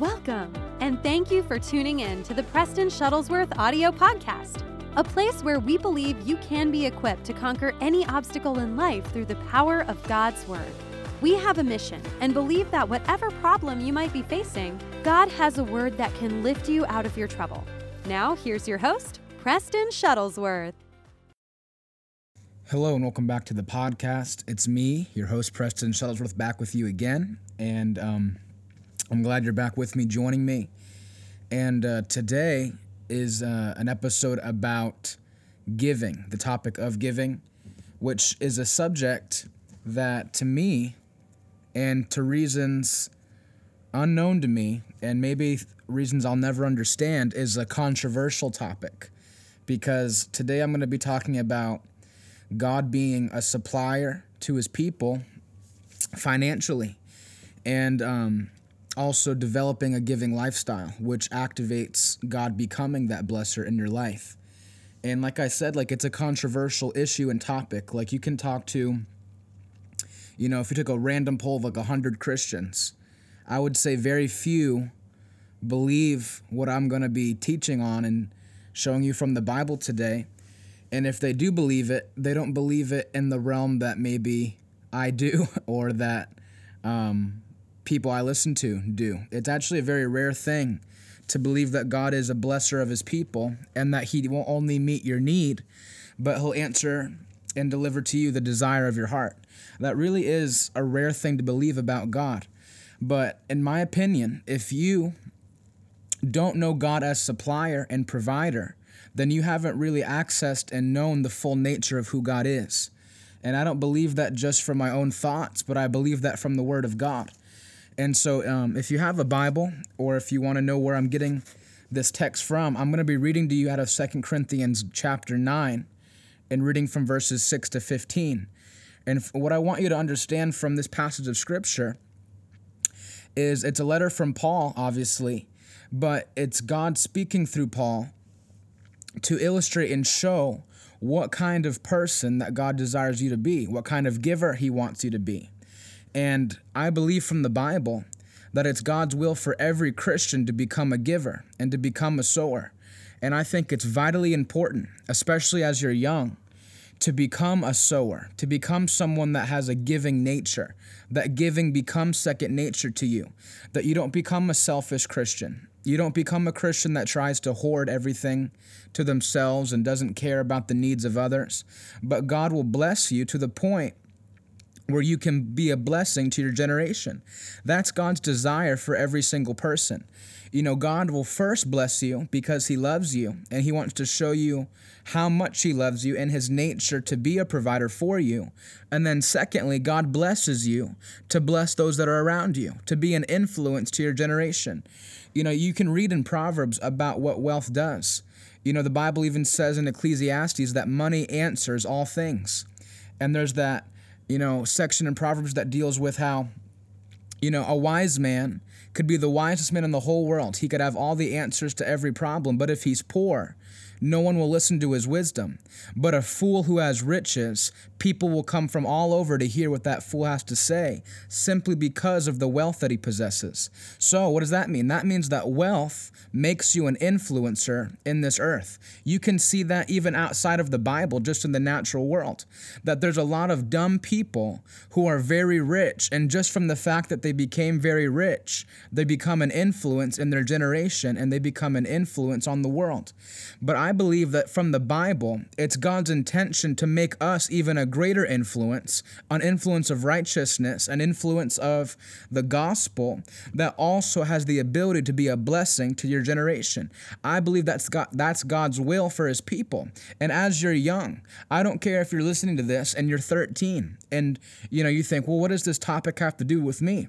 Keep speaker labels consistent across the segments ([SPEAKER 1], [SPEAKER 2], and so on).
[SPEAKER 1] Welcome, and thank you for tuning in to the Preston Shuttlesworth audio podcast, a place where we believe you can be equipped to conquer any obstacle in life through the power of God's Word. We have a mission and believe that whatever problem you might be facing, God has a word that can lift you out of your trouble. Now, here's your host, Preston Shuttlesworth.
[SPEAKER 2] Hello and welcome back to the podcast. It's me, your host Preston Shuttlesworth, back with you again, and um, I'm glad you're back with me, joining me. And uh, today is uh, an episode about giving, the topic of giving, which is a subject that to me and to reasons unknown to me, and maybe reasons I'll never understand, is a controversial topic. Because today I'm going to be talking about God being a supplier to his people financially and um, also developing a giving lifestyle, which activates God becoming that blesser in your life. And like I said, like it's a controversial issue and topic. Like you can talk to, you know, if you took a random poll of like 100 Christians, I would say very few believe what I'm going to be teaching on and showing you from the Bible today. And if they do believe it, they don't believe it in the realm that maybe I do or that um, people I listen to do. It's actually a very rare thing to believe that God is a blesser of his people and that he won't only meet your need, but he'll answer and deliver to you the desire of your heart. That really is a rare thing to believe about God. But in my opinion, if you don't know God as supplier and provider, then you haven't really accessed and known the full nature of who God is. And I don't believe that just from my own thoughts, but I believe that from the Word of God. And so, um, if you have a Bible, or if you want to know where I'm getting this text from, I'm going to be reading to you out of Second Corinthians chapter 9 and reading from verses 6 to 15. And what I want you to understand from this passage of Scripture is it's a letter from Paul, obviously, but it's God speaking through Paul to illustrate and show what kind of person that God desires you to be, what kind of giver He wants you to be. And I believe from the Bible that it's God's will for every Christian to become a giver and to become a sower. And I think it's vitally important, especially as you're young, to become a sower, to become someone that has a giving nature, that giving becomes second nature to you, that you don't become a selfish Christian, you don't become a Christian that tries to hoard everything to themselves and doesn't care about the needs of others. But God will bless you to the point where you can be a blessing to your generation. That's God's desire for every single person. You know, God will first bless you because He loves you and He wants to show you how much He loves you and His nature to be a provider for you. And then, secondly, God blesses you to bless those that are around you, to be an influence to your generation. You know, you can read in Proverbs about what wealth does. You know, the Bible even says in Ecclesiastes that money answers all things. And there's that, you know, section in Proverbs that deals with how, you know, a wise man could be the wisest man in the whole world. He could have all the answers to every problem, but if he's poor, no one will listen to his wisdom. But a fool who has riches, people will come from all over to hear what that fool has to say, simply because of the wealth that he possesses. So, what does that mean? That means that wealth makes you an influencer in this earth. You can see that even outside of the Bible, just in the natural world, that there's a lot of dumb people who are very rich, and just from the fact that they became very rich, they become an influence in their generation and they become an influence on the world. But I believe that from the Bible, it's God's intention to make us even a greater influence, an influence of righteousness, an influence of the gospel that also has the ability to be a blessing to your generation. I believe that's God, that's God's will for his people. And as you're young, I don't care if you're listening to this and you're 13 and you know you think, "Well, what does this topic have to do with me?"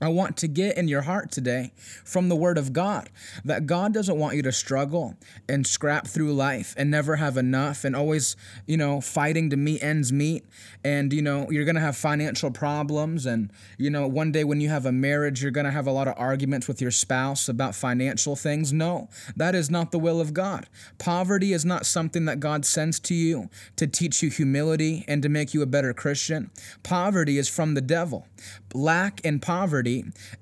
[SPEAKER 2] I want to get in your heart today from the Word of God that God doesn't want you to struggle and scrap through life and never have enough and always, you know, fighting to meet ends meet. And, you know, you're going to have financial problems. And, you know, one day when you have a marriage, you're going to have a lot of arguments with your spouse about financial things. No, that is not the will of God. Poverty is not something that God sends to you to teach you humility and to make you a better Christian. Poverty is from the devil. Lack and poverty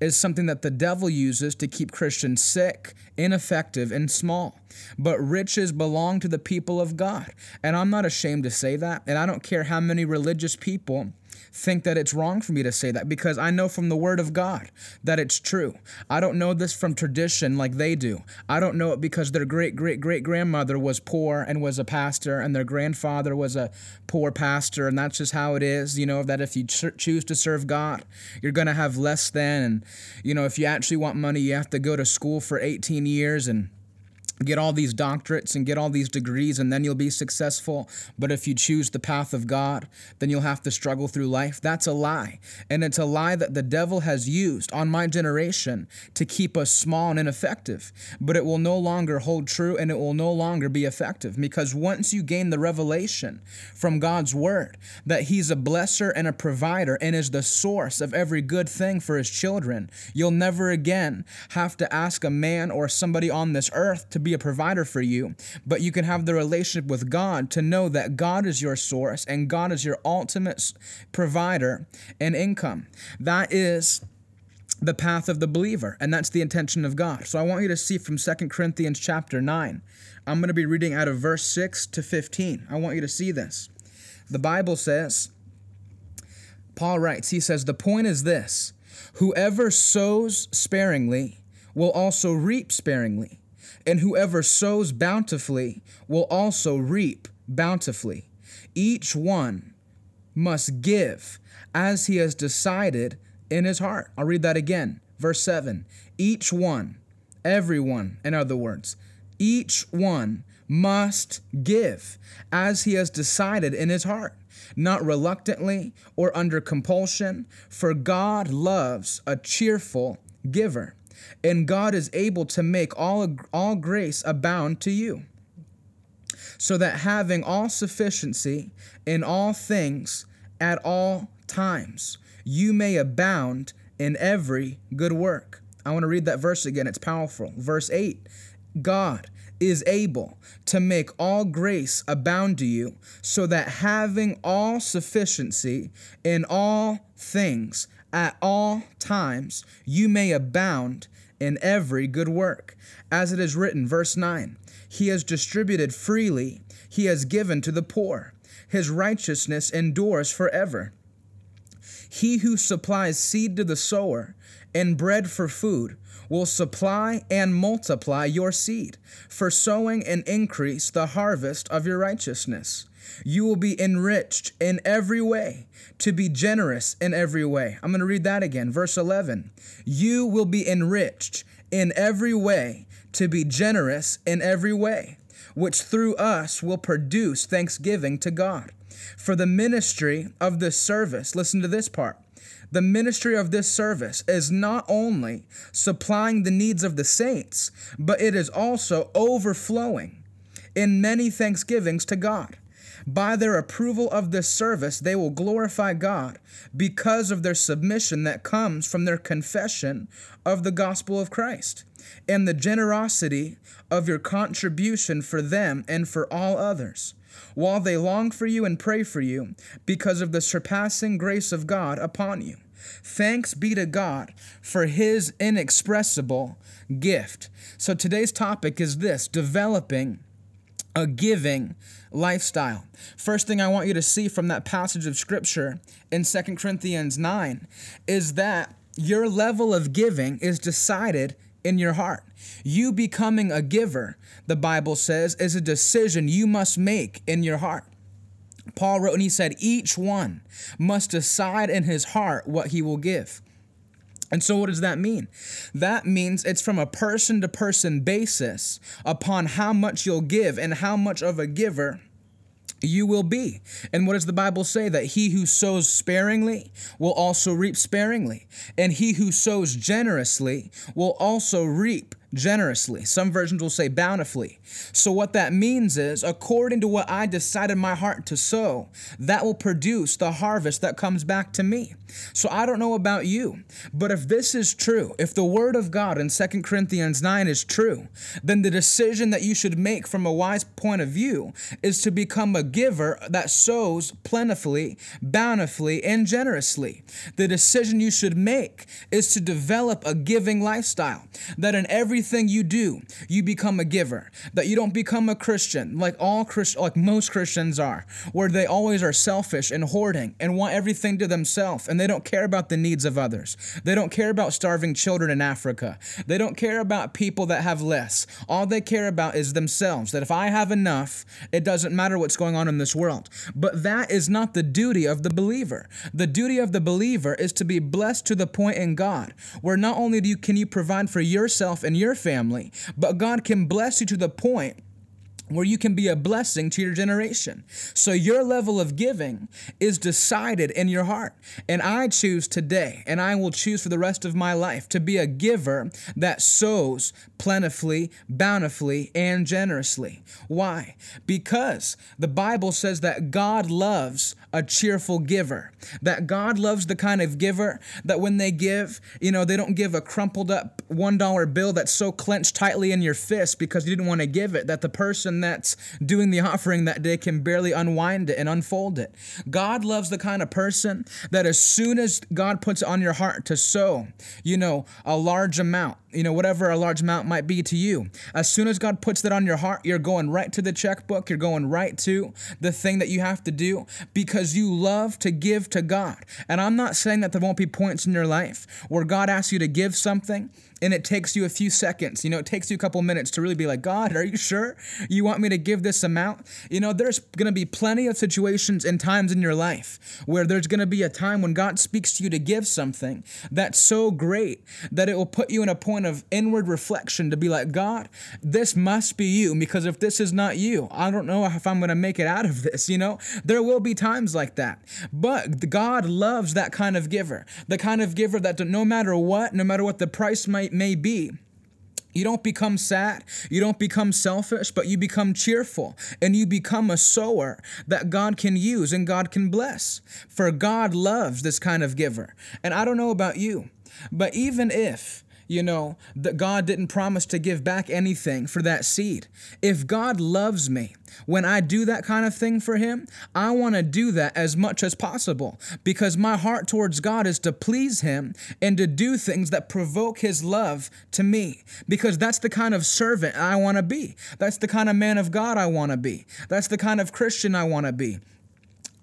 [SPEAKER 2] is something that the devil uses to keep Christians sick, ineffective, and small. But riches belong to the people of God. And I'm not ashamed to say that. And I don't care how many religious people think that it's wrong for me to say that because I know from the Word of God that it's true. I don't know this from tradition like they do. I don't know it because their great great great grandmother was poor and was a pastor, and their grandfather was a poor pastor, and that's just how it is. You know, that if you choose to serve God, you're going to have less than. And, you know, if you actually want money, you have to go to school for 18 years and get all these doctorates and get all these degrees and then you'll be successful. But if you choose the path of God, then you'll have to struggle through life. That's a lie. And it's a lie that the devil has used on my generation to keep us small and ineffective. But it will no longer hold true and it will no longer be effective because once you gain the revelation from God's word that he's a blesser and a provider and is the source of every good thing for his children, you'll never again have to ask a man or somebody on this earth to be a provider for you, but you can have the relationship with God to know that God is your source and God is your ultimate provider and income. That is the path of the believer and that's the intention of God. So I want you to see from 2 Corinthians chapter 9. I'm going to be reading out of verse 6 to 15. I want you to see this. The Bible says Paul writes, he says, The point is this whoever sows sparingly will also reap sparingly, and whoever sows bountifully will also reap bountifully. Each one must give as he has decided in his heart. I'll read that again. Verse 7 Each one, everyone, in other words, each one must give as he has decided in his heart, not reluctantly or under compulsion, for God loves a cheerful giver and God is able to make all, all grace abound to you, so that having all sufficiency in all things at all times, you may abound in every good work. I want to read that verse again. It's powerful. Verse 8 God is able to make all grace abound to you, so that having all sufficiency in all things at all times, you may abound in every good work. As it is written, verse 9 He has distributed freely, He has given to the poor. His righteousness endures forever. He who supplies seed to the sower and bread for food will supply and multiply your seed for sowing and increase the harvest of your righteousness. You will be enriched in every way, to be generous in every way. I'm going to read that again. Verse 11. You will be enriched in every way, to be generous in every way, which through us will produce thanksgiving to God. For the ministry of this service, listen to this part. The ministry of this service is not only supplying the needs of the saints, but it is also overflowing in many thanksgivings to God. By their approval of this service, they will glorify God because of their submission that comes from their confession of the gospel of Christ and the generosity of your contribution for them and for all others, while they long for you and pray for you because of the surpassing grace of God upon you. Thanks be to God for his inexpressible gift. So today's topic is this developing a giving lifestyle. First thing I want you to see from that passage of scripture in Second Corinthians 9 is that your level of giving is decided in your heart. You becoming a giver, the Bible says, is a decision you must make in your heart. Paul wrote and he said, Each one must decide in his heart what he will give. And so, what does that mean? That means it's from a person to person basis upon how much you'll give and how much of a giver you will be. And what does the Bible say? That he who sows sparingly will also reap sparingly, and he who sows generously will also reap generously. Some versions will say bountifully. So, what that means is, according to what I decided my heart to sow, that will produce the harvest that comes back to me. So, I don't know about you, but if this is true, if the word of God in 2 Corinthians 9 is true, then the decision that you should make from a wise point of view is to become a giver that sows plentifully, bountifully, and generously. The decision you should make is to develop a giving lifestyle, that in every everything you do, you become a giver. That you don't become a Christian like all Christ, like most Christians are, where they always are selfish and hoarding and want everything to themselves, and they don't care about the needs of others. They don't care about starving children in Africa. They don't care about people that have less. All they care about is themselves. That if I have enough, it doesn't matter what's going on in this world. But that is not the duty of the believer. The duty of the believer is to be blessed to the point in God where not only do you can you provide for yourself and your family, but God can bless you to the point where you can be a blessing to your generation. So your level of giving is decided in your heart. And I choose today, and I will choose for the rest of my life to be a giver that sows plentifully, bountifully, and generously. Why? Because the Bible says that God loves a cheerful giver. That God loves the kind of giver that when they give, you know, they don't give a crumpled up $1 bill that's so clenched tightly in your fist because you didn't want to give it that the person that's doing the offering that day can barely unwind it and unfold it. God loves the kind of person that as soon as God puts on your heart to sow, you know, a large amount, you know, whatever a large amount might be to you. As soon as God puts that on your heart, you're going right to the checkbook, you're going right to the thing that you have to do because you love to give to God. And I'm not saying that there won't be points in your life where God asks you to give something and it takes you a few seconds. You know, it takes you a couple minutes to really be like, God, are you sure you want me to give this amount? You know, there's going to be plenty of situations and times in your life where there's going to be a time when God speaks to you to give something that's so great that it will put you in a point of inward reflection to be like, God, this must be you because if this is not you, I don't know if I'm going to make it out of this. You know, there will be times like that. But God loves that kind of giver, the kind of giver that no matter what, no matter what the price might may be, you don't become sad, you don't become selfish, but you become cheerful and you become a sower that God can use and God can bless. For God loves this kind of giver. And I don't know about you, but even if you know, that God didn't promise to give back anything for that seed. If God loves me, when I do that kind of thing for Him, I want to do that as much as possible because my heart towards God is to please Him and to do things that provoke His love to me because that's the kind of servant I want to be. That's the kind of man of God I want to be. That's the kind of Christian I want to be.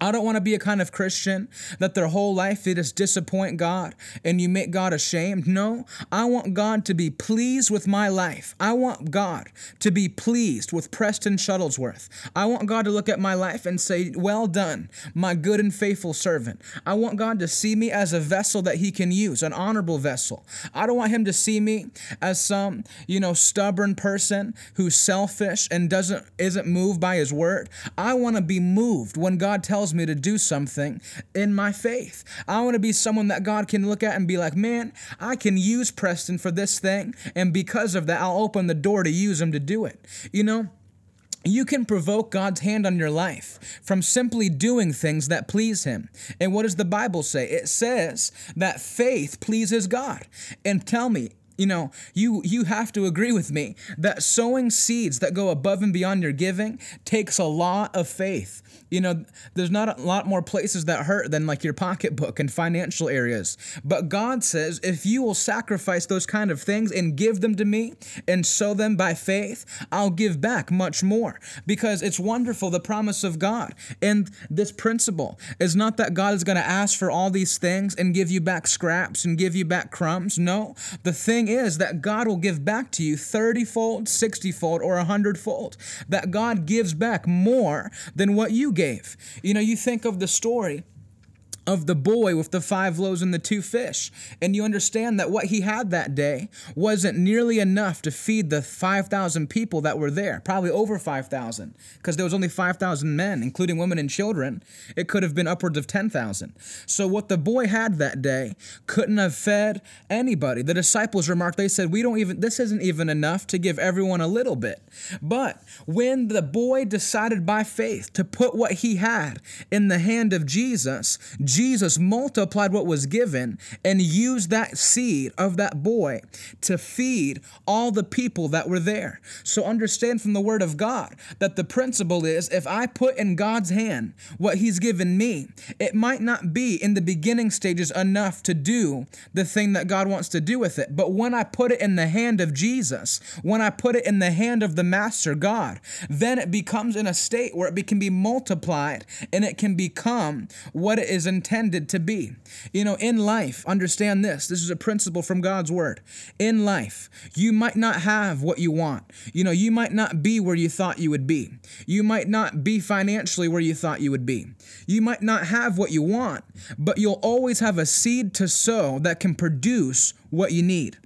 [SPEAKER 2] I don't want to be a kind of Christian that their whole life they just disappoint God and you make God ashamed. No, I want God to be pleased with my life. I want God to be pleased with Preston Shuttlesworth. I want God to look at my life and say, Well done, my good and faithful servant. I want God to see me as a vessel that He can use, an honorable vessel. I don't want Him to see me as some, you know, stubborn person who's selfish and doesn't isn't moved by His word. I want to be moved when God tells me to do something in my faith. I want to be someone that God can look at and be like, man, I can use Preston for this thing. And because of that, I'll open the door to use him to do it. You know? You can provoke God's hand on your life from simply doing things that please Him. And what does the Bible say? It says that faith pleases God. And tell me, you know, you you have to agree with me that sowing seeds that go above and beyond your giving takes a lot of faith. You know, there's not a lot more places that hurt than like your pocketbook and financial areas. But God says, if you will sacrifice those kind of things and give them to me and sow them by faith, I'll give back much more. Because it's wonderful, the promise of God. And this principle is not that God is going to ask for all these things and give you back scraps and give you back crumbs. No, the thing is that God will give back to you 30 fold, 60 fold, or 100 fold. That God gives back more than what you gave. You know, you think of the story of the boy with the five loaves and the two fish. And you understand that what he had that day wasn't nearly enough to feed the 5,000 people that were there, probably over 5,000, because there was only 5,000 men, including women and children. It could have been upwards of 10,000. So what the boy had that day couldn't have fed anybody. The disciples remarked, they said, We don't even, this isn't even enough to give everyone a little bit. But when the boy decided by faith to put what he had in the hand of Jesus, Jesus multiplied what was given and used that seed of that boy to feed all the people that were there. So understand from the word of God that the principle is if I put in God's hand what he's given me, it might not be in the beginning stages enough to do the thing that God wants to do with it. But when I put it in the hand of Jesus, when I put it in the hand of the master God, then it becomes in a state where it can be multiplied and it can become what it is intended to be. You know, in life, understand this this is a principle from God's word. In life, you might not have what you want. You know, you might not be where you thought you would be. You might not be financially where you thought you would be. You might not have what you want, but you'll always have a seed to sow that can produce what you need.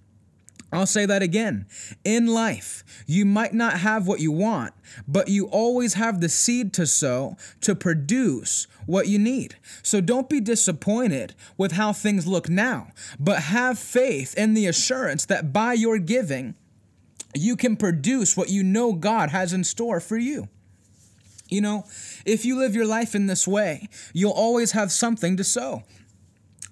[SPEAKER 2] I'll say that again. In life, you might not have what you want, but you always have the seed to sow to produce what you need. So don't be disappointed with how things look now, but have faith in the assurance that by your giving, you can produce what you know God has in store for you. You know, if you live your life in this way, you'll always have something to sow.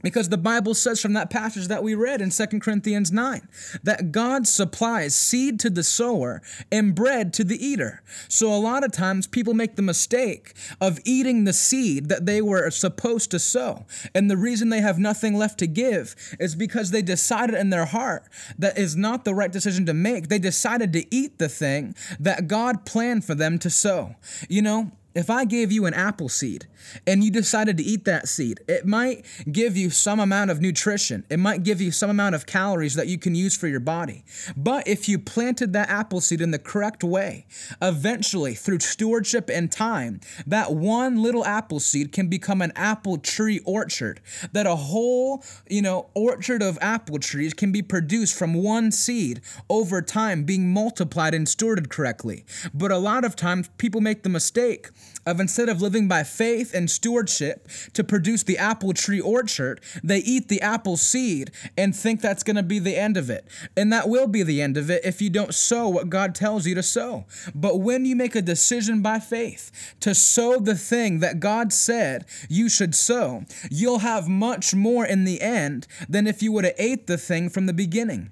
[SPEAKER 2] Because the Bible says from that passage that we read in 2 Corinthians 9 that God supplies seed to the sower and bread to the eater. So a lot of times people make the mistake of eating the seed that they were supposed to sow. And the reason they have nothing left to give is because they decided in their heart that is not the right decision to make. They decided to eat the thing that God planned for them to sow. You know, if I gave you an apple seed and you decided to eat that seed, it might give you some amount of nutrition. It might give you some amount of calories that you can use for your body. But if you planted that apple seed in the correct way, eventually through stewardship and time, that one little apple seed can become an apple tree orchard. That a whole, you know, orchard of apple trees can be produced from one seed over time being multiplied and stewarded correctly. But a lot of times people make the mistake of instead of living by faith and stewardship to produce the apple tree orchard, they eat the apple seed and think that's going to be the end of it. And that will be the end of it if you don't sow what God tells you to sow. But when you make a decision by faith to sow the thing that God said you should sow, you'll have much more in the end than if you would have ate the thing from the beginning.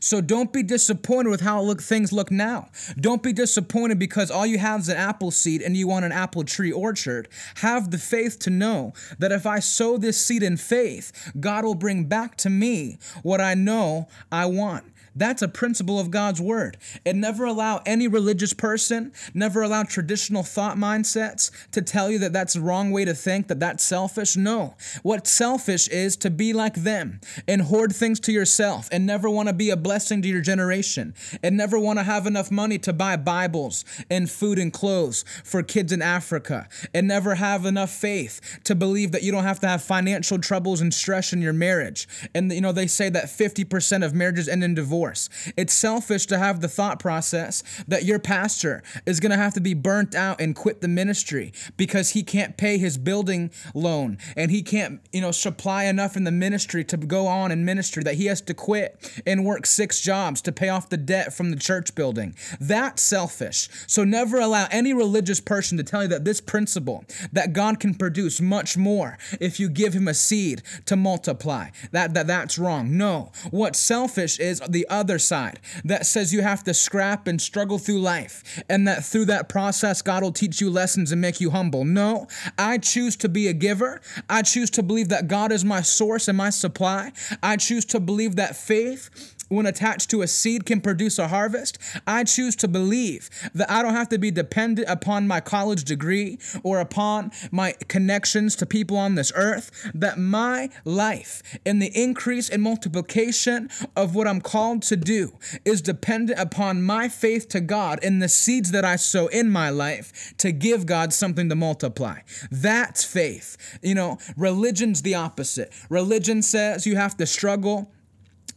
[SPEAKER 2] So don't be disappointed with how look, things look now. Don't be disappointed because all you have is an apple seed and you want an apple tree orchard. Have the faith to know that if I sow this seed in faith, God will bring back to me what I know I want. That's a principle of God's word. And never allow any religious person, never allow traditional thought mindsets to tell you that that's the wrong way to think, that that's selfish. No. What selfish is to be like them and hoard things to yourself and never want to be a blessing to your generation and never want to have enough money to buy Bibles and food and clothes for kids in Africa and never have enough faith to believe that you don't have to have financial troubles and stress in your marriage. And you know, they say that 50% of marriages end in divorce divorce. It's selfish to have the thought process that your pastor is going to have to be burnt out and quit the ministry because he can't pay his building loan and he can't, you know, supply enough in the ministry to go on in ministry that he has to quit and work six jobs to pay off the debt from the church building. That's selfish. So never allow any religious person to tell you that this principle that God can produce much more if you give him a seed to multiply. That, that that's wrong. No. What's selfish is the other side that says you have to scrap and struggle through life and that through that process, God will teach you lessons and make you humble. No, I choose to be a giver. I choose to believe that God is my source and my supply. I choose to believe that faith when attached to a seed can produce a harvest, I choose to believe that I don't have to be dependent upon my college degree or upon my connections to people on this earth, that my life and the increase and multiplication of what I'm called to do is dependent upon my faith to God and the seeds that I sow in my life to give God something to multiply. That's faith. You know, religion's the opposite. Religion says you have to struggle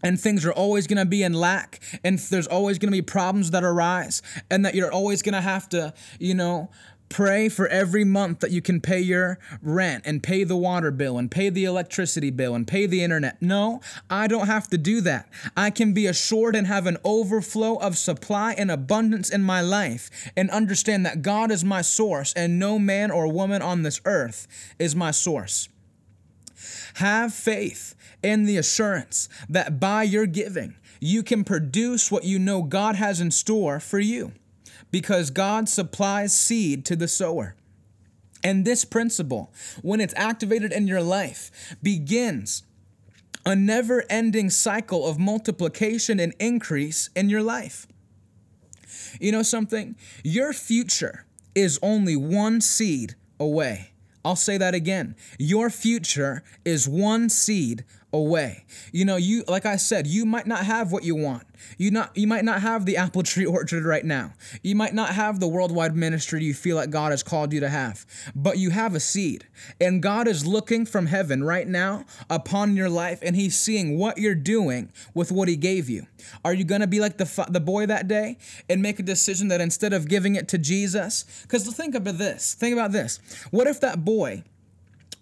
[SPEAKER 2] and things are always going to be in lack and there's always going to be problems that arise and that you're always going to have to you know pray for every month that you can pay your rent and pay the water bill and pay the electricity bill and pay the internet. No, I don't have to do that. I can be assured and have an overflow of supply and abundance in my life and understand that God is my source and no man or woman on this earth is my source. Have faith in the assurance that by your giving, you can produce what you know God has in store for you because God supplies seed to the sower. And this principle, when it's activated in your life, begins a never ending cycle of multiplication and increase in your life. You know something? Your future is only one seed away. I'll say that again. Your future is one seed away. You know, you like I said, you might not have what you want. You not you might not have the apple tree orchard right now. You might not have the worldwide ministry you feel like God has called you to have. But you have a seed. And God is looking from heaven right now upon your life and he's seeing what you're doing with what he gave you. Are you going to be like the the boy that day and make a decision that instead of giving it to Jesus cuz think about this. Think about this. What if that boy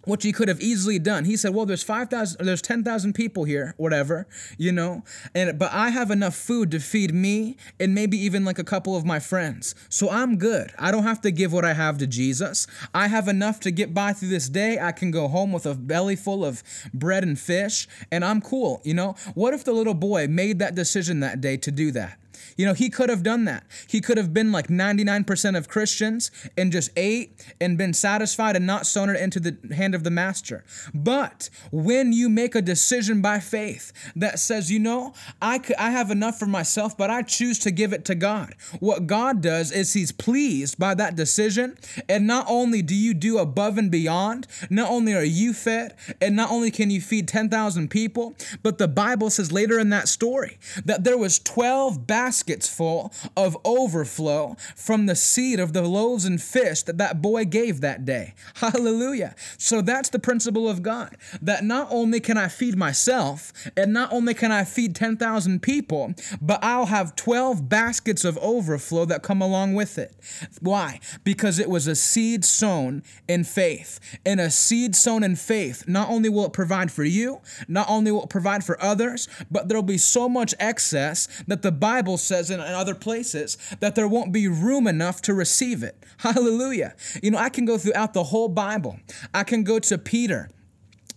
[SPEAKER 2] which he could have easily done. He said, "Well, there's 5,000 there's 10,000 people here, whatever, you know, and but I have enough food to feed me and maybe even like a couple of my friends. So I'm good. I don't have to give what I have to Jesus. I have enough to get by through this day. I can go home with a belly full of bread and fish and I'm cool, you know? What if the little boy made that decision that day to do that? You know, he could have done that. He could have been like 99% of Christians and just ate and been satisfied and not sown it into the hand of the master. But when you make a decision by faith that says, you know, I, I have enough for myself, but I choose to give it to God, what God does is He's pleased by that decision. And not only do you do above and beyond, not only are you fed, and not only can you feed 10,000 people, but the Bible says later in that story that there was 12 baskets baskets full of overflow from the seed of the loaves and fish that that boy gave that day. Hallelujah. So that's the principle of God that not only can I feed myself and not only can I feed 10,000 people, but I'll have 12 baskets of overflow that come along with it. Why? Because it was a seed sown in faith. And a seed sown in faith, not only will it provide for you, not only will it provide for others, but there'll be so much excess that the Bible says in, in other places that there won't be room enough to receive it. Hallelujah. You know, I can go throughout the whole Bible. I can go to Peter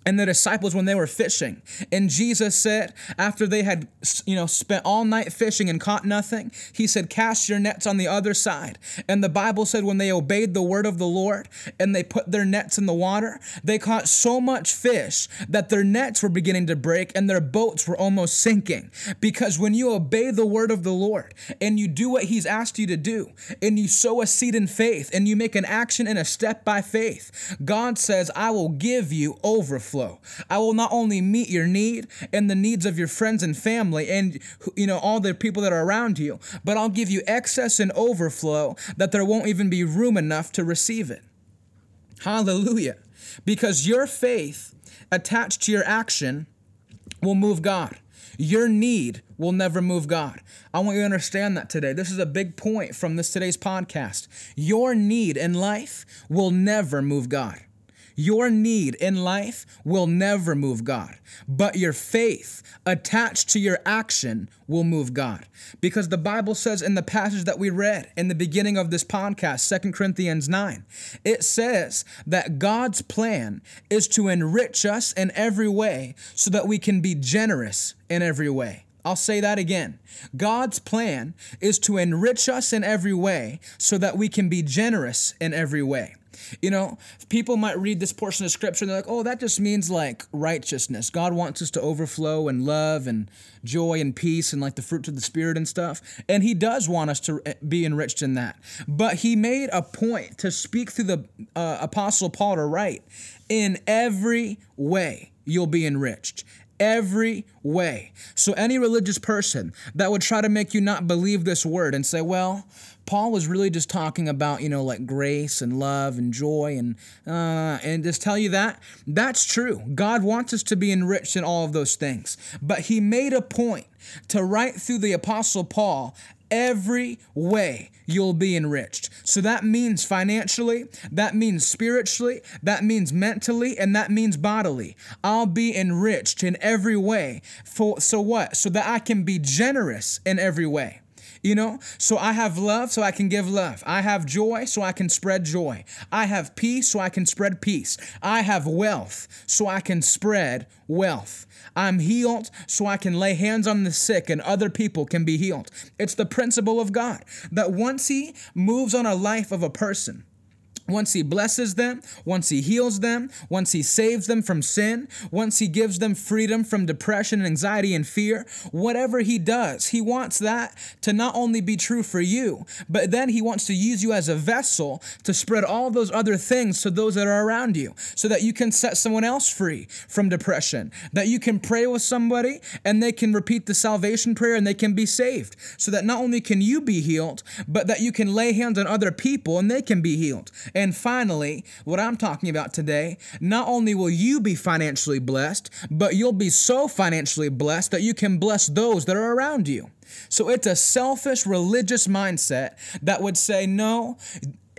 [SPEAKER 2] and the disciples when they were fishing. And Jesus said, after they had, you know, spent all night fishing and caught nothing, he said, Cast your nets on the other side. And the Bible said, when they obeyed the word of the Lord and they put their nets in the water, they caught so much fish that their nets were beginning to break and their boats were almost sinking. Because when you obey the word of the Lord and you do what he's asked you to do, and you sow a seed in faith and you make an action and a step by faith, God says, I will give you overflow overflow. I will not only meet your need and the needs of your friends and family and you know all the people that are around you, but I'll give you excess and overflow that there won't even be room enough to receive it. Hallelujah. Because your faith attached to your action will move God. Your need will never move God. I want you to understand that today. This is a big point from this today's podcast. Your need in life will never move God. Your need in life will never move God, but your faith attached to your action will move God. Because the Bible says in the passage that we read in the beginning of this podcast, Second Corinthians 9, it says that God's plan is to enrich us in every way so that we can be generous in every way. I'll say that again. God's plan is to enrich us in every way so that we can be generous in every way. You know, people might read this portion of scripture and they're like, oh, that just means like righteousness. God wants us to overflow and love and joy and peace and like the fruits of the Spirit and stuff. And He does want us to eh, be enriched in that. But He made a point to speak through the uh, Apostle Paul to write, in every way you'll be enriched every way. So, any religious person that would try to make you not believe this word and say, well, Paul was really just talking about, you know, like grace and love and joy and uh, and just tell you that that's true. God wants us to be enriched in all of those things. But he made a point to write through the apostle Paul every way you'll be enriched. So that means financially, that means spiritually, that means mentally, and that means bodily. I'll be enriched in every way. For so what? So that I can be generous in every way. You know, so I have love so I can give love. I have joy so I can spread joy. I have peace so I can spread peace. I have wealth so I can spread wealth. I'm healed so I can lay hands on the sick and other people can be healed. It's the principle of God that once He moves on a life of a person, once he blesses them, once he heals them, once he saves them from sin, once he gives them freedom from depression and anxiety and fear, whatever he does, he wants that to not only be true for you, but then he wants to use you as a vessel to spread all those other things to those that are around you so that you can set someone else free from depression, that you can pray with somebody and they can repeat the salvation prayer and they can be saved, so that not only can you be healed, but that you can lay hands on other people and they can be healed. And finally, what I'm talking about today, not only will you be financially blessed, but you'll be so financially blessed that you can bless those that are around you. So it's a selfish religious mindset that would say, no,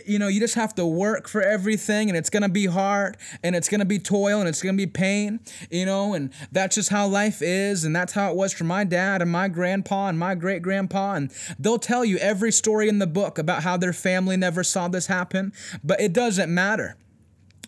[SPEAKER 2] you know, you just have to work for everything and it's going to be hard and it's going to be toil and it's going to be pain, you know, and that's just how life is. And that's how it was for my dad and my grandpa and my great grandpa. And they'll tell you every story in the book about how their family never saw this happen, but it doesn't matter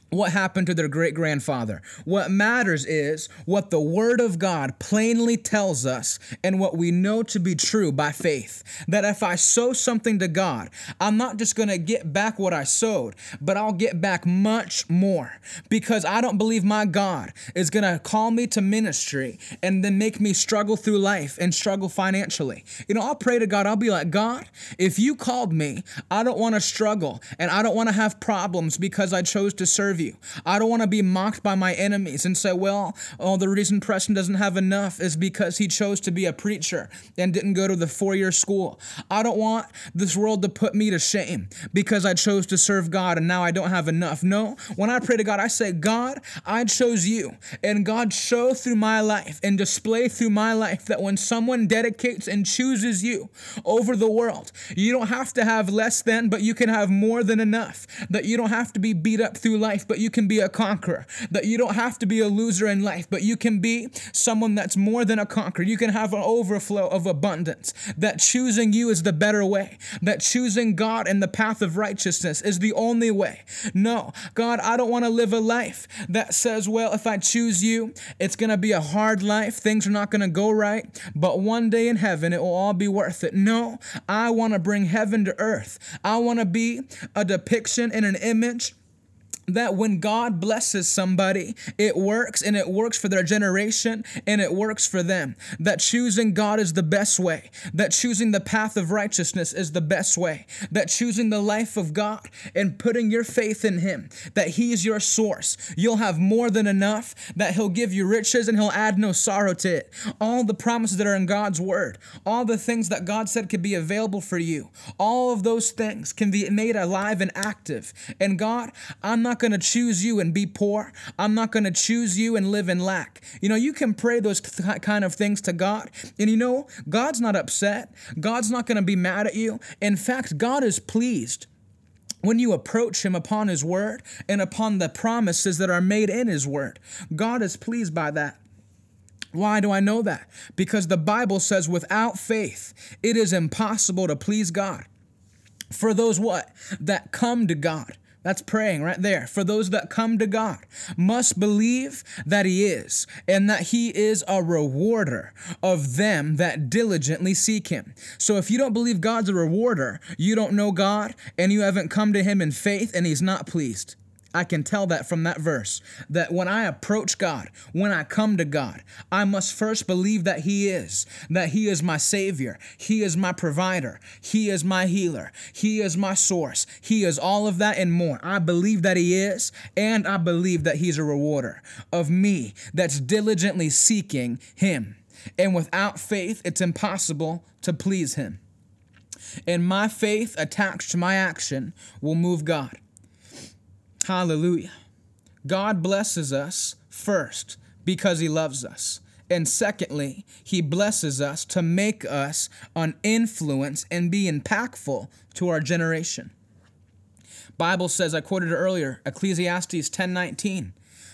[SPEAKER 2] what happened to their great grandfather. What matters is what the Word of God plainly tells us and what we know to be true by faith. That if I sow something to God, I'm not just going to get back what I sowed, but I'll get back much more because I don't believe my God is going to call me to ministry and then make me struggle through life and struggle financially. You know, I'll pray to God, I'll be like, God, if you called me, I don't want to struggle and I don't want to have problems because I chose to serve you. I don't want to be mocked by my enemies and say, well, oh, the reason Preston doesn't have enough is because he chose to be a preacher and didn't go to the four year school. I don't want this world to put me to shame because I chose to serve God and now I don't have enough. No, when I pray to God, I say, God, I chose you. And God, show through my life and display through my life that when someone dedicates and chooses you over the world, you don't have to have less than, but you can have more than enough. That you don't have to be beat up through life, but you can be a conqueror. That you don't have to be a loser in life, but you can be someone that's more than a conqueror. You can have an overflow of abundance. That choosing you is the better way. That choosing God and the path of righteousness is the only way. No, God, I don't want to live a life that says, well, if I choose you, it's going to be a hard life. Things are not going to go right, but one day in heaven, it will all be worth it. No, I want to bring heaven to earth. I want to be a depiction and an image that when God blesses somebody, it works and it works for their generation and it works for them. That choosing God is the best way. That choosing the path of righteousness is the best way. That choosing the life of God and putting your faith in Him, that He is your source. You'll have more than enough, that He'll give you riches and He'll add no sorrow to it. All the promises that are in God's Word, all the things that God said could be available for you, all of those things can be made alive and active. And God, I'm not not going to choose you and be poor. I'm not going to choose you and live in lack. You know, you can pray those th- kind of things to God, and you know, God's not upset. God's not going to be mad at you. In fact, God is pleased when you approach him upon his word and upon the promises that are made in his word. God is pleased by that. Why do I know that? Because the Bible says without faith, it is impossible to please God. For those what? That come to God. That's praying right there. For those that come to God, must believe that He is, and that He is a rewarder of them that diligently seek Him. So if you don't believe God's a rewarder, you don't know God, and you haven't come to Him in faith, and He's not pleased. I can tell that from that verse that when I approach God, when I come to God, I must first believe that He is, that He is my Savior, He is my provider, He is my healer, He is my source, He is all of that and more. I believe that He is, and I believe that He's a rewarder of me that's diligently seeking Him. And without faith, it's impossible to please Him. And my faith attached to my action will move God. Hallelujah. God blesses us first because he loves us. And secondly, he blesses us to make us an influence and be impactful to our generation. Bible says, I quoted earlier, Ecclesiastes 10:19,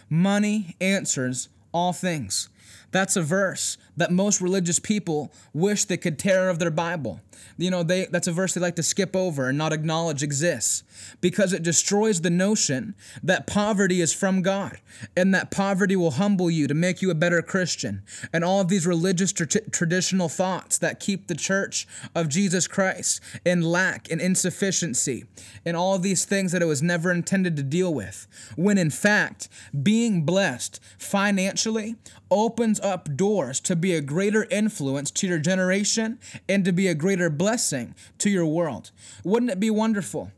[SPEAKER 2] money answers all things. That's a verse that most religious people wish they could tear out of their Bible. You know, they that's a verse they like to skip over and not acknowledge exists because it destroys the notion that poverty is from God and that poverty will humble you to make you a better Christian. And all of these religious tra- traditional thoughts that keep the church of Jesus Christ in lack and insufficiency and all of these things that it was never intended to deal with. When in fact, being blessed financially opens up doors to be a greater influence to your generation and to be a greater blessing to your world. Wouldn't it be wonderful?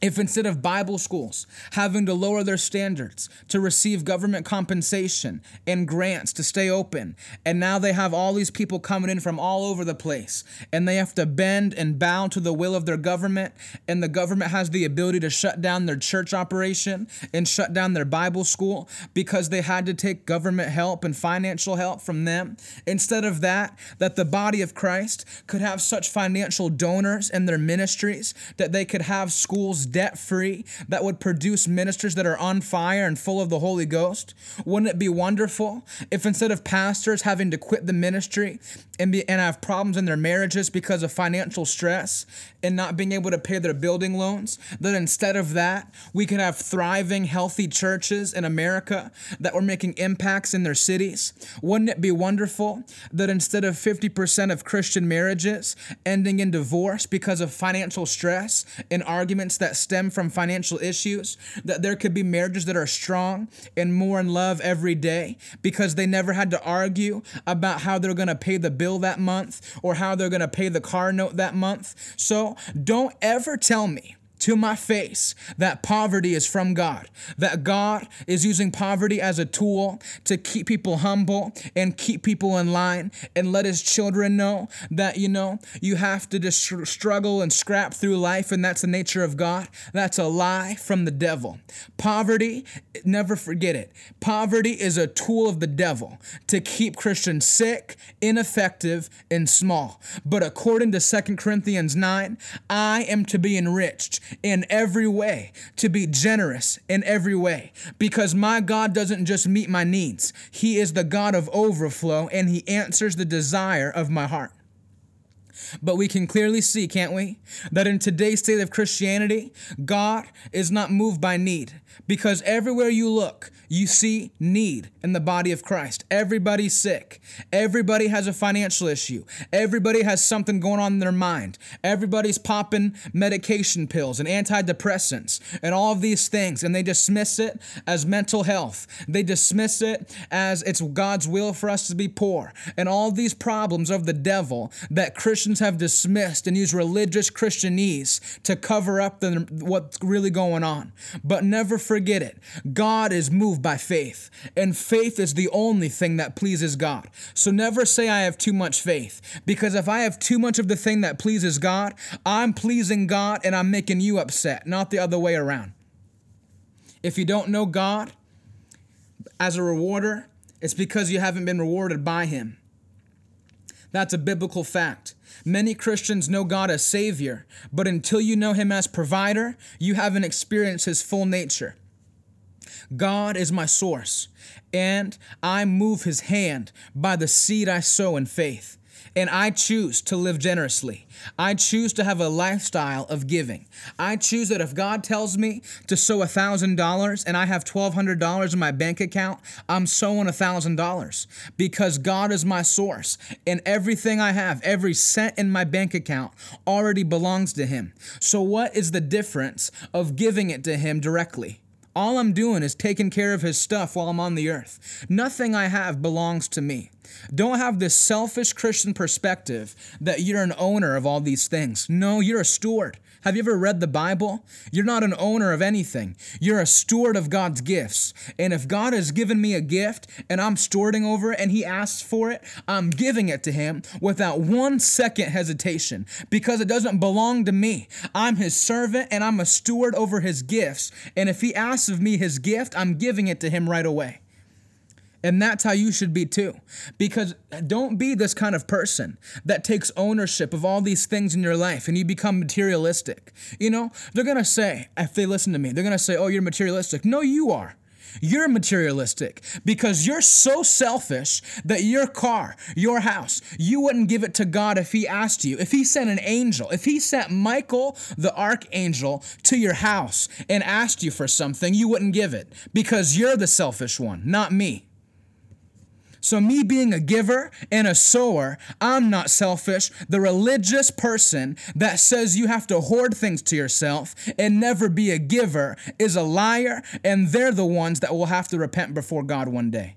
[SPEAKER 2] If instead of Bible schools having to lower their standards to receive government compensation and grants to stay open, and now they have all these people coming in from all over the place, and they have to bend and bow to the will of their government, and the government has the ability to shut down their church operation and shut down their Bible school because they had to take government help and financial help from them. Instead of that, that the body of Christ could have such financial donors in their ministries that they could have schools debt free, that would produce ministers that are on fire and full of the Holy Ghost? Wouldn't it be wonderful if instead of pastors having to quit the ministry and, be, and have problems in their marriages because of financial stress and not being able to pay their building loans, that instead of that, we could have thriving, healthy churches in America that were making impacts in their cities? Wouldn't it be wonderful that instead of 50% of Christian marriages ending in divorce because of financial stress and arguments that stem from financial issues, that there could be marriages that are strong and more in love every day because they never had to argue about how they're going to pay the bill that month or how they're going to pay the car note that month. So don't ever tell me to my face that poverty is from God, that God is using poverty as a tool to keep people humble and keep people in line and let his children know that, you know, you have to just struggle and scrap through life and that's the nature of God. That's a lie from the devil. Poverty, never forget it. Poverty is a tool of the devil to keep Christians sick, ineffective, and small. But according to 2 Corinthians 9, I am to be enriched in every way, to be generous in every way, because my God doesn't just meet my needs, He is the God of overflow and He answers the desire of my heart. But we can clearly see, can't we, that in today's state of Christianity, God is not moved by need. Because everywhere you look, you see need in the body of Christ. Everybody's sick. Everybody has a financial issue. Everybody has something going on in their mind. Everybody's popping medication pills and antidepressants and all of these things, and they dismiss it as mental health. They dismiss it as it's God's will for us to be poor. And all these problems of the devil that Christians have dismissed and used religious Christianese to cover up the, what's really going on. But never forget it. God is by faith, and faith is the only thing that pleases God. So never say I have too much faith, because if I have too much of the thing that pleases God, I'm pleasing God and I'm making you upset, not the other way around. If you don't know God as a rewarder, it's because you haven't been rewarded by Him. That's a biblical fact. Many Christians know God as Savior, but until you know Him as provider, you haven't experienced His full nature. God is my source, and I move His hand by the seed I sow in faith. And I choose to live generously. I choose to have a lifestyle of giving. I choose that if God tells me to sow $1,000 and I have $1,200 in my bank account, I'm sowing $1,000 because God is my source. And everything I have, every cent in my bank account, already belongs to Him. So, what is the difference of giving it to Him directly? All I'm doing is taking care of his stuff while I'm on the earth. Nothing I have belongs to me. Don't have this selfish Christian perspective that you're an owner of all these things. No, you're a steward. Have you ever read the Bible? You're not an owner of anything. You're a steward of God's gifts. And if God has given me a gift and I'm stewarding over it and He asks for it, I'm giving it to Him without one second hesitation because it doesn't belong to me. I'm His servant and I'm a steward over His gifts. And if He asks of me His gift, I'm giving it to Him right away. And that's how you should be too. Because don't be this kind of person that takes ownership of all these things in your life and you become materialistic. You know, they're gonna say, if they listen to me, they're gonna say, oh, you're materialistic. No, you are. You're materialistic because you're so selfish that your car, your house, you wouldn't give it to God if He asked you. If He sent an angel, if He sent Michael the archangel to your house and asked you for something, you wouldn't give it because you're the selfish one, not me. So, me being a giver and a sower, I'm not selfish. The religious person that says you have to hoard things to yourself and never be a giver is a liar, and they're the ones that will have to repent before God one day.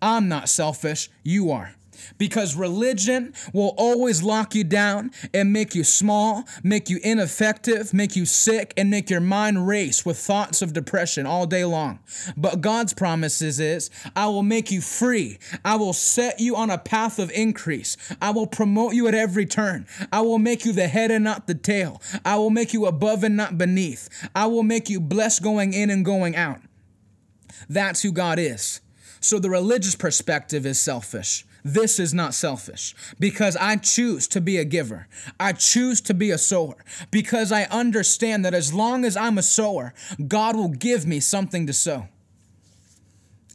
[SPEAKER 2] I'm not selfish, you are because religion will always lock you down and make you small, make you ineffective, make you sick, and make your mind race with thoughts of depression all day long. But God's promises is, I will make you free. I will set you on a path of increase. I will promote you at every turn. I will make you the head and not the tail. I will make you above and not beneath. I will make you blessed going in and going out. That's who God is. So the religious perspective is selfish. This is not selfish because I choose to be a giver. I choose to be a sower because I understand that as long as I'm a sower, God will give me something to sow.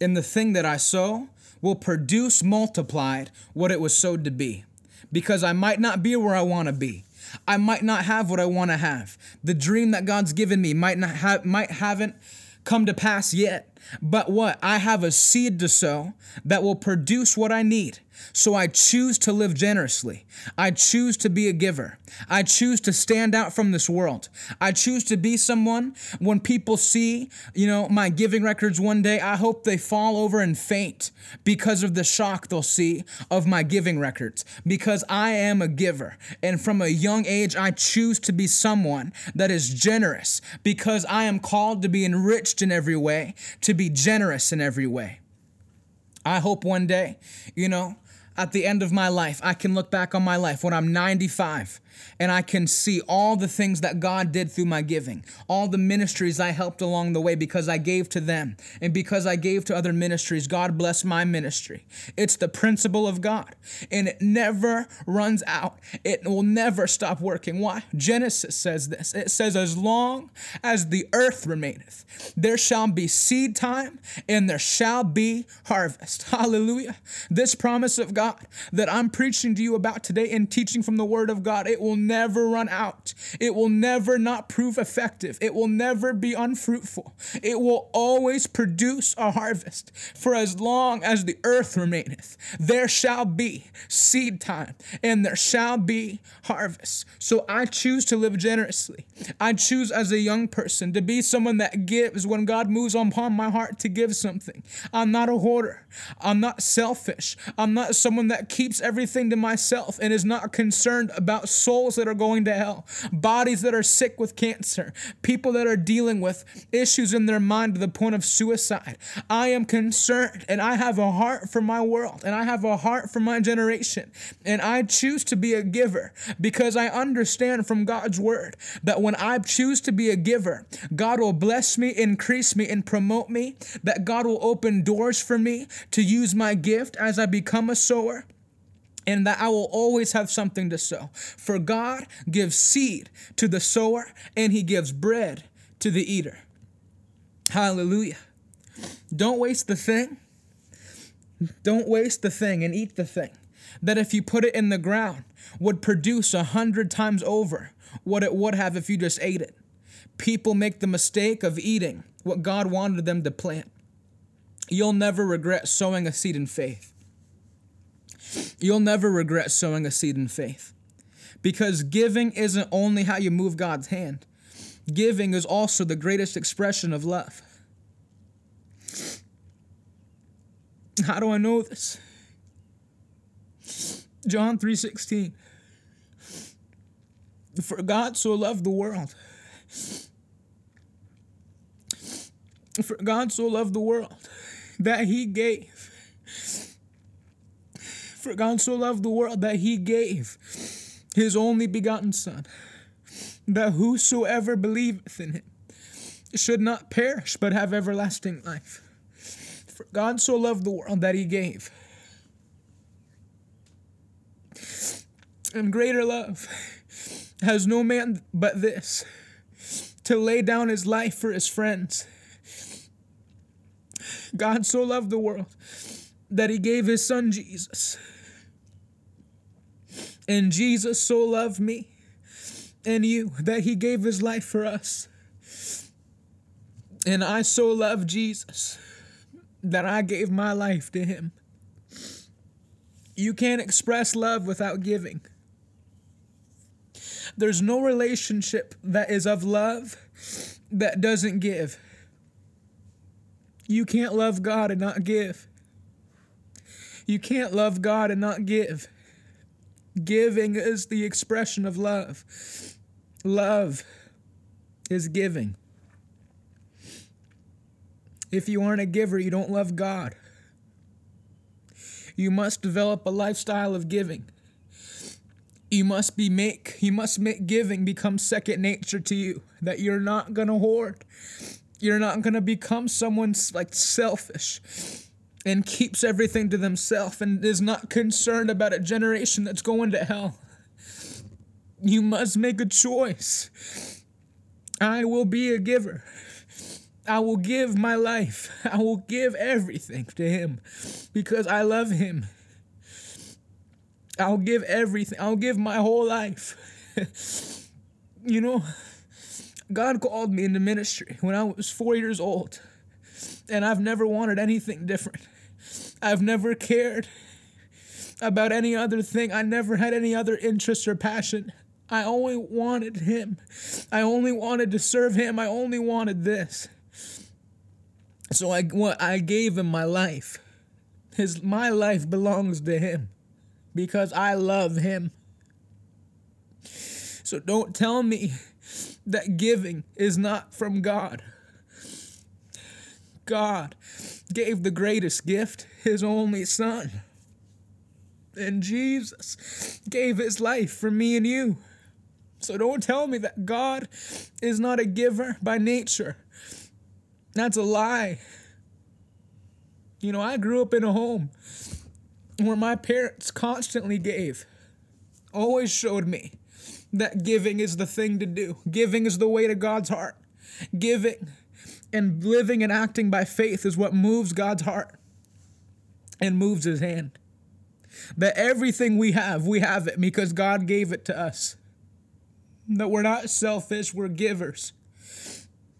[SPEAKER 2] And the thing that I sow will produce multiplied what it was sowed to be because I might not be where I want to be. I might not have what I want to have. The dream that God's given me might not have might haven't come to pass yet. But what? I have a seed to sow that will produce what I need. So I choose to live generously. I choose to be a giver. I choose to stand out from this world. I choose to be someone when people see, you know, my giving records one day, I hope they fall over and faint because of the shock they'll see of my giving records because I am a giver. And from a young age, I choose to be someone that is generous because I am called to be enriched in every way, to be generous in every way. I hope one day, you know, at the end of my life, I can look back on my life when I'm 95 and I can see all the things that God did through my giving, all the ministries I helped along the way because I gave to them. And because I gave to other ministries, God bless my ministry. It's the principle of God, and it never runs out. It will never stop working. Why? Genesis says this it says, As long as the earth remaineth, there shall be seed time and there shall be harvest. Hallelujah. This promise of God that I'm preaching to you about today and teaching from the Word of God, it will never run out. It will never not prove effective. It will never be unfruitful. It will always produce a harvest. For as long as the earth remaineth, there shall be seed time and there shall be harvest. So I choose to live generously. I choose as a young person to be someone that gives when God moves upon my heart to give something. I'm not a hoarder. I'm not selfish. I'm not someone that keeps everything to myself and is not concerned about souls that are going to hell, bodies that are sick with cancer, people that are dealing with issues in their mind to the point of suicide. I am concerned and I have a heart for my world and I have a heart for my generation. And I choose to be a giver because I understand from God's word that when I choose to be a giver, God will bless me, increase me, and promote me, that God will open doors for me to use my gift as I become a sower and that I will always have something to sow. For God gives seed to the sower, and He gives bread to the eater. Hallelujah. Don't waste the thing. Don't waste the thing and eat the thing. that if you put it in the ground would produce a hundred times over what it would have if you just ate it. People make the mistake of eating what God wanted them to plant. You'll never regret sowing a seed in faith. You'll never regret sowing a seed in faith. Because giving isn't only how you move God's hand, giving is also the greatest expression of love. How do I know this? John 3:16 For God so loved the world For God so loved the world that he gave For God so loved the world that he gave his only begotten son that whosoever believeth in him should not perish but have everlasting life. For God so loved the world that he gave. And greater love has no man but this to lay down his life for his friends. God so loved the world that he gave his son Jesus. And Jesus so loved me and you that he gave his life for us. And I so love Jesus that I gave my life to him. You can't express love without giving. There's no relationship that is of love that doesn't give. You can't love God and not give. You can't love God and not give. Giving is the expression of love. Love is giving. If you aren't a giver, you don't love God. You must develop a lifestyle of giving. You must be make you must make giving become second nature to you. That you're not gonna hoard. You're not gonna become someone like selfish and keeps everything to themselves and is not concerned about a generation that's going to hell. You must make a choice. I will be a giver. I will give my life. I will give everything to Him because I love Him. I'll give everything. I'll give my whole life. you know, God called me into ministry when I was four years old, and I've never wanted anything different. I've never cared about any other thing. I never had any other interest or passion. I only wanted Him. I only wanted to serve Him. I only wanted this. So I, I gave Him my life. His, my life belongs to Him because I love Him. So don't tell me that giving is not from God. God gave the greatest gift, his only son. And Jesus gave his life for me and you. So don't tell me that God is not a giver by nature. That's a lie. You know, I grew up in a home where my parents constantly gave, always showed me that giving is the thing to do. Giving is the way to God's heart. Giving and living and acting by faith is what moves God's heart and moves his hand. That everything we have, we have it because God gave it to us. That we're not selfish, we're givers.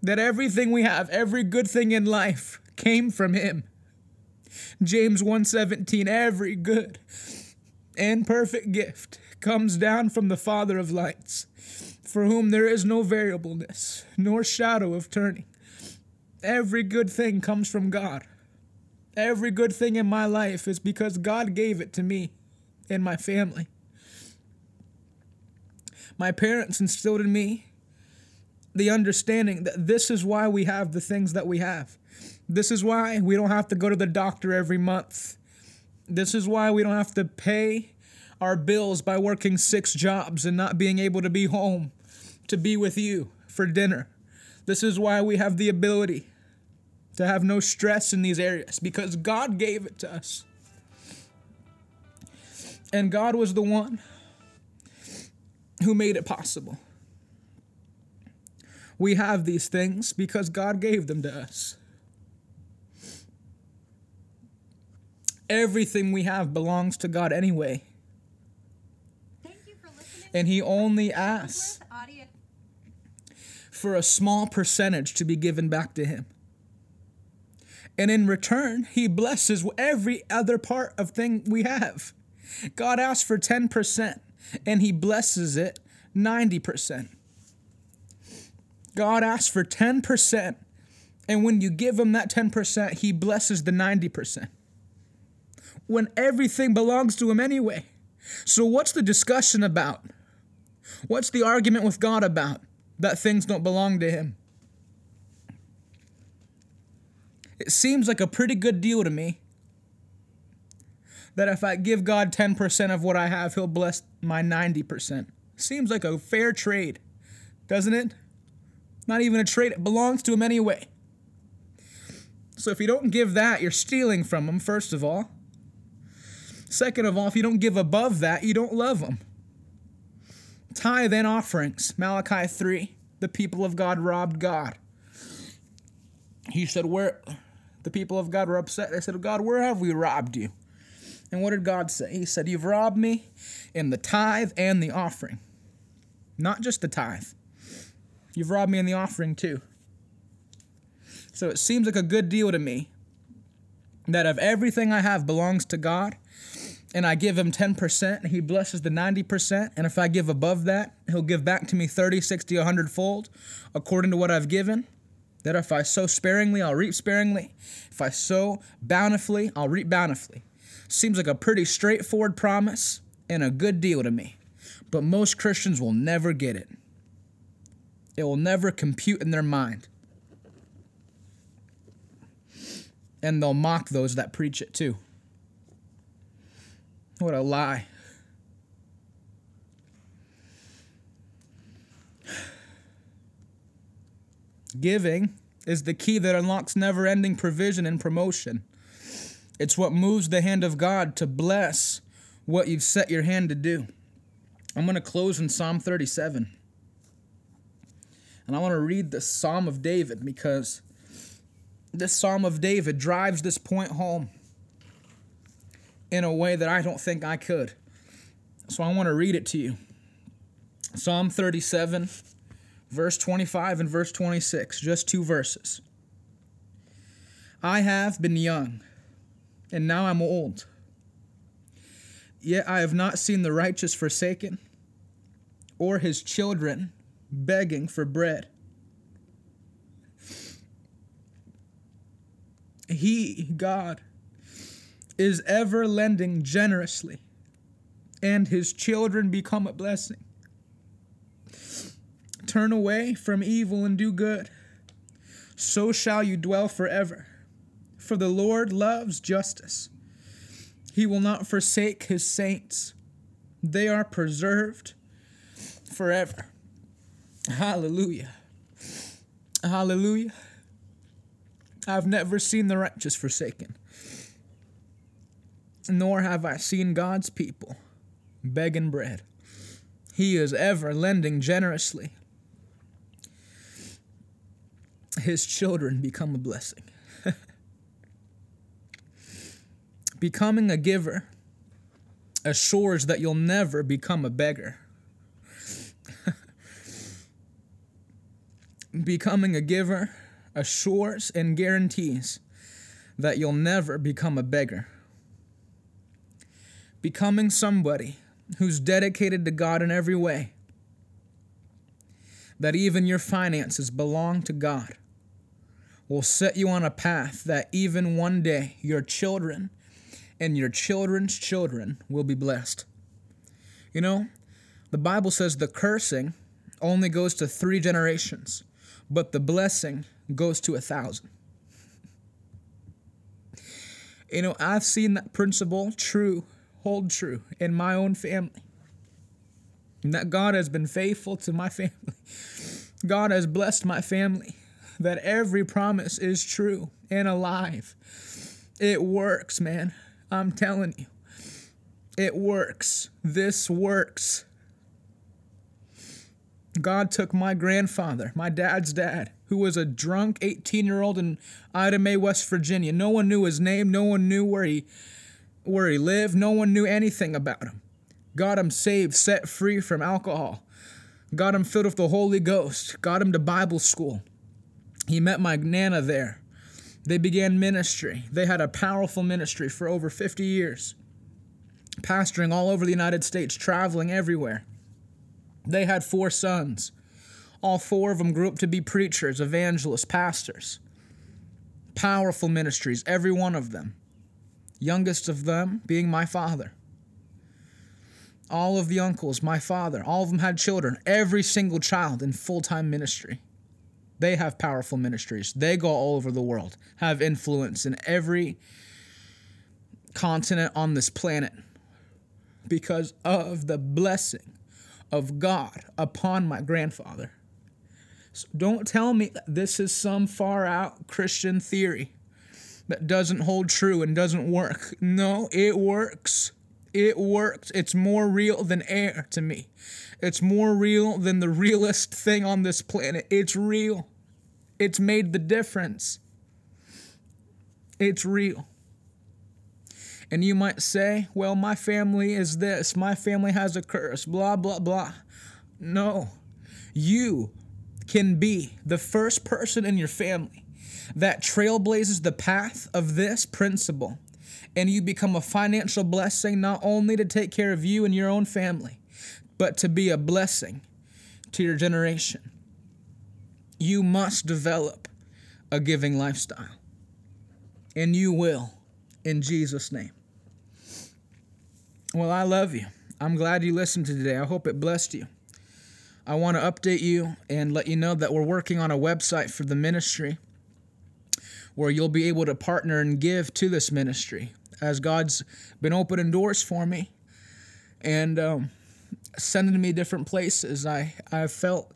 [SPEAKER 2] That everything we have, every good thing in life came from him. James 1:17 every good and perfect gift comes down from the Father of lights, for whom there is no variableness nor shadow of turning. Every good thing comes from God. Every good thing in my life is because God gave it to me and my family. My parents instilled in me the understanding that this is why we have the things that we have. This is why we don't have to go to the doctor every month. This is why we don't have to pay our bills by working six jobs and not being able to be home to be with you for dinner. This is why we have the ability to have no stress in these areas because God gave it to us. And God was the one who made it possible. We have these things because God gave them to us. Everything we have belongs to God anyway. And He only asks for a small percentage to be given back to Him. And in return, He blesses every other part of thing we have. God asks for 10%, and He blesses it 90%. God asks for 10%, and when you give Him that 10%, He blesses the 90%. When everything belongs to Him anyway. So, what's the discussion about? What's the argument with God about? That things don't belong to Him. It seems like a pretty good deal to me that if I give God 10% of what I have, He'll bless my 90%. Seems like a fair trade, doesn't it? Not even a trade, it belongs to Him anyway. So if you don't give that, you're stealing from Him, first of all. Second of all, if you don't give above that, you don't love Him. Tithe and offerings, Malachi 3, the people of God robbed God. He said, Where the people of God were upset. They said, God, where have we robbed you? And what did God say? He said, You've robbed me in the tithe and the offering. Not just the tithe. You've robbed me in the offering too. So it seems like a good deal to me that of everything I have belongs to God and I give him 10% and he blesses the 90%, and if I give above that, he'll give back to me 30, 60, 100 fold according to what I've given. That if I sow sparingly, I'll reap sparingly. If I sow bountifully, I'll reap bountifully. Seems like a pretty straightforward promise and a good deal to me. But most Christians will never get it. It will never compute in their mind. And they'll mock those that preach it too. What a lie. Giving is the key that unlocks never ending provision and promotion. It's what moves the hand of God to bless what you've set your hand to do. I'm going to close in Psalm 37. And I want to read the Psalm of David because this Psalm of David drives this point home in a way that I don't think I could. So I want to read it to you. Psalm 37, verse 25 and verse 26, just two verses. I have been young and now I'm old. Yet I have not seen the righteous forsaken, or his children begging for bread. He, God, is ever lending generously, and his children become a blessing. Turn away from evil and do good, so shall you dwell forever for the Lord loves justice. He will not forsake his saints, they are preserved forever. Hallelujah. Hallelujah. I've never seen the righteous forsaken, nor have I seen God's people begging bread. He is ever lending generously. His children become a blessing. Becoming a giver assures that you'll never become a beggar. Becoming a giver assures and guarantees that you'll never become a beggar. Becoming somebody who's dedicated to God in every way, that even your finances belong to God, will set you on a path that even one day your children and your children's children will be blessed. You know, the Bible says the cursing only goes to three generations, but the blessing goes to a thousand. You know, I've seen that principle true, hold true in my own family. And that God has been faithful to my family. God has blessed my family. That every promise is true and alive. It works, man. I'm telling you, it works. This works. God took my grandfather, my dad's dad, who was a drunk 18 year old in Idamay, West Virginia. No one knew his name, no one knew where he where he lived. No one knew anything about him. Got him saved, set free from alcohol. Got him filled with the Holy Ghost. Got him to Bible school. He met my Nana there. They began ministry. They had a powerful ministry for over 50 years, pastoring all over the United States, traveling everywhere. They had four sons. All four of them grew up to be preachers, evangelists, pastors. Powerful ministries, every one of them. Youngest of them being my father. All of the uncles, my father, all of them had children, every single child in full time ministry. They have powerful ministries. They go all over the world, have influence in every continent on this planet because of the blessing of God upon my grandfather. So don't tell me this is some far out Christian theory that doesn't hold true and doesn't work. No, it works. It works. It's more real than air to me. It's more real than the realest thing on this planet. It's real. It's made the difference. It's real. And you might say, well, my family is this, my family has a curse, blah, blah, blah. No. You can be the first person in your family that trailblazes the path of this principle. And you become a financial blessing not only to take care of you and your own family, but to be a blessing to your generation you must develop a giving lifestyle. And you will, in Jesus' name. Well, I love you. I'm glad you listened to today. I hope it blessed you. I want to update you and let you know that we're working on a website for the ministry where you'll be able to partner and give to this ministry as God's been opening doors for me and um, sending me different places. I, I felt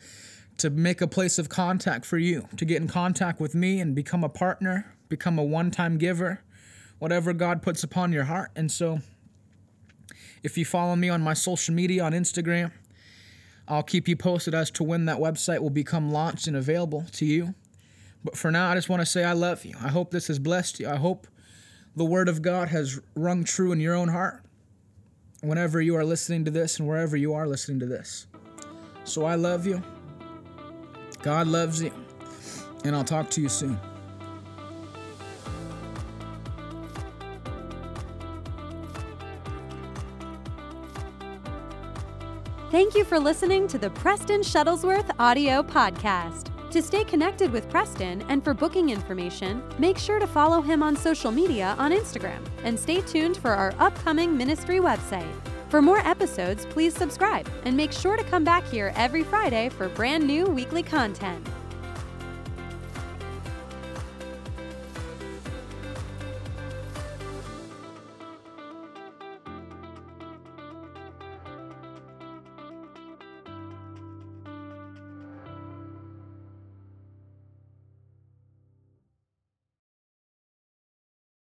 [SPEAKER 2] to make a place of contact for you, to get in contact with me and become a partner, become a one time giver, whatever God puts upon your heart. And so, if you follow me on my social media on Instagram, I'll keep you posted as to when that website will become launched and available to you. But for now, I just want to say I love you. I hope this has blessed you. I hope the Word of God has rung true in your own heart whenever you are listening to this and wherever you are listening to this. So I love you. God loves you, and I'll talk to you soon.
[SPEAKER 1] Thank you for listening to the Preston Shuttlesworth audio podcast. To stay connected with Preston and for booking information, make sure to follow him on social media on Instagram and stay tuned for our upcoming ministry website. For more episodes, please subscribe and make sure to come back here every Friday for brand new weekly content.